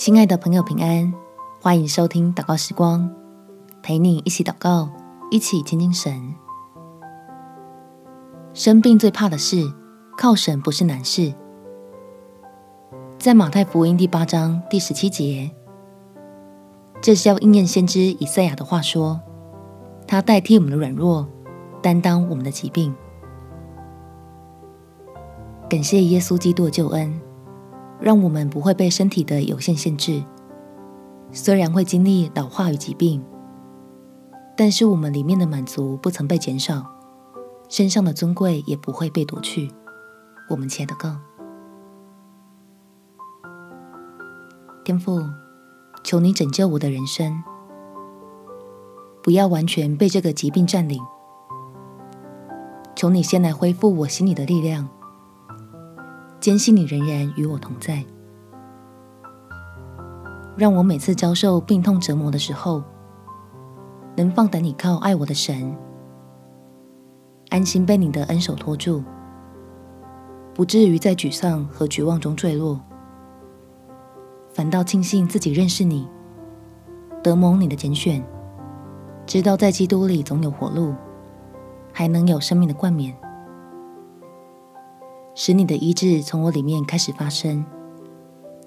亲爱的朋友，平安！欢迎收听祷告时光，陪你一起祷告，一起亲近神。生病最怕的事，靠神不是难事。在马太福音第八章第十七节，这是要应验先知以赛亚的话说：“他代替我们的软弱，担当我们的疾病。”感谢耶稣基督的救恩。让我们不会被身体的有限限制，虽然会经历老化与疾病，但是我们里面的满足不曾被减少，身上的尊贵也不会被夺去。我们且祷告，天父，求你拯救我的人生，不要完全被这个疾病占领，求你先来恢复我心里的力量。坚信你仍然与我同在，让我每次遭受病痛折磨的时候，能放胆倚靠爱我的神，安心被你的恩手托住，不至于在沮丧和绝望中坠落，反倒庆幸自己认识你，得蒙你的拣选，知道在基督里总有活路，还能有生命的冠冕。使你的医治从我里面开始发生，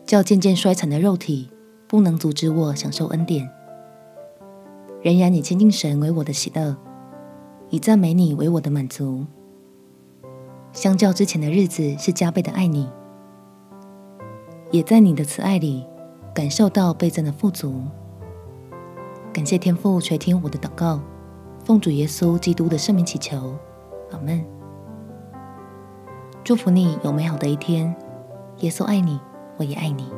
叫渐渐衰残的肉体不能阻止我享受恩典。仍然以亲近神为我的喜乐，以赞美你为我的满足。相较之前的日子是加倍的爱你，也在你的慈爱里感受到倍增的富足。感谢天父垂听我的祷告，奉主耶稣基督的圣名祈求，阿门。祝福你有美好的一天，耶稣爱你，我也爱你。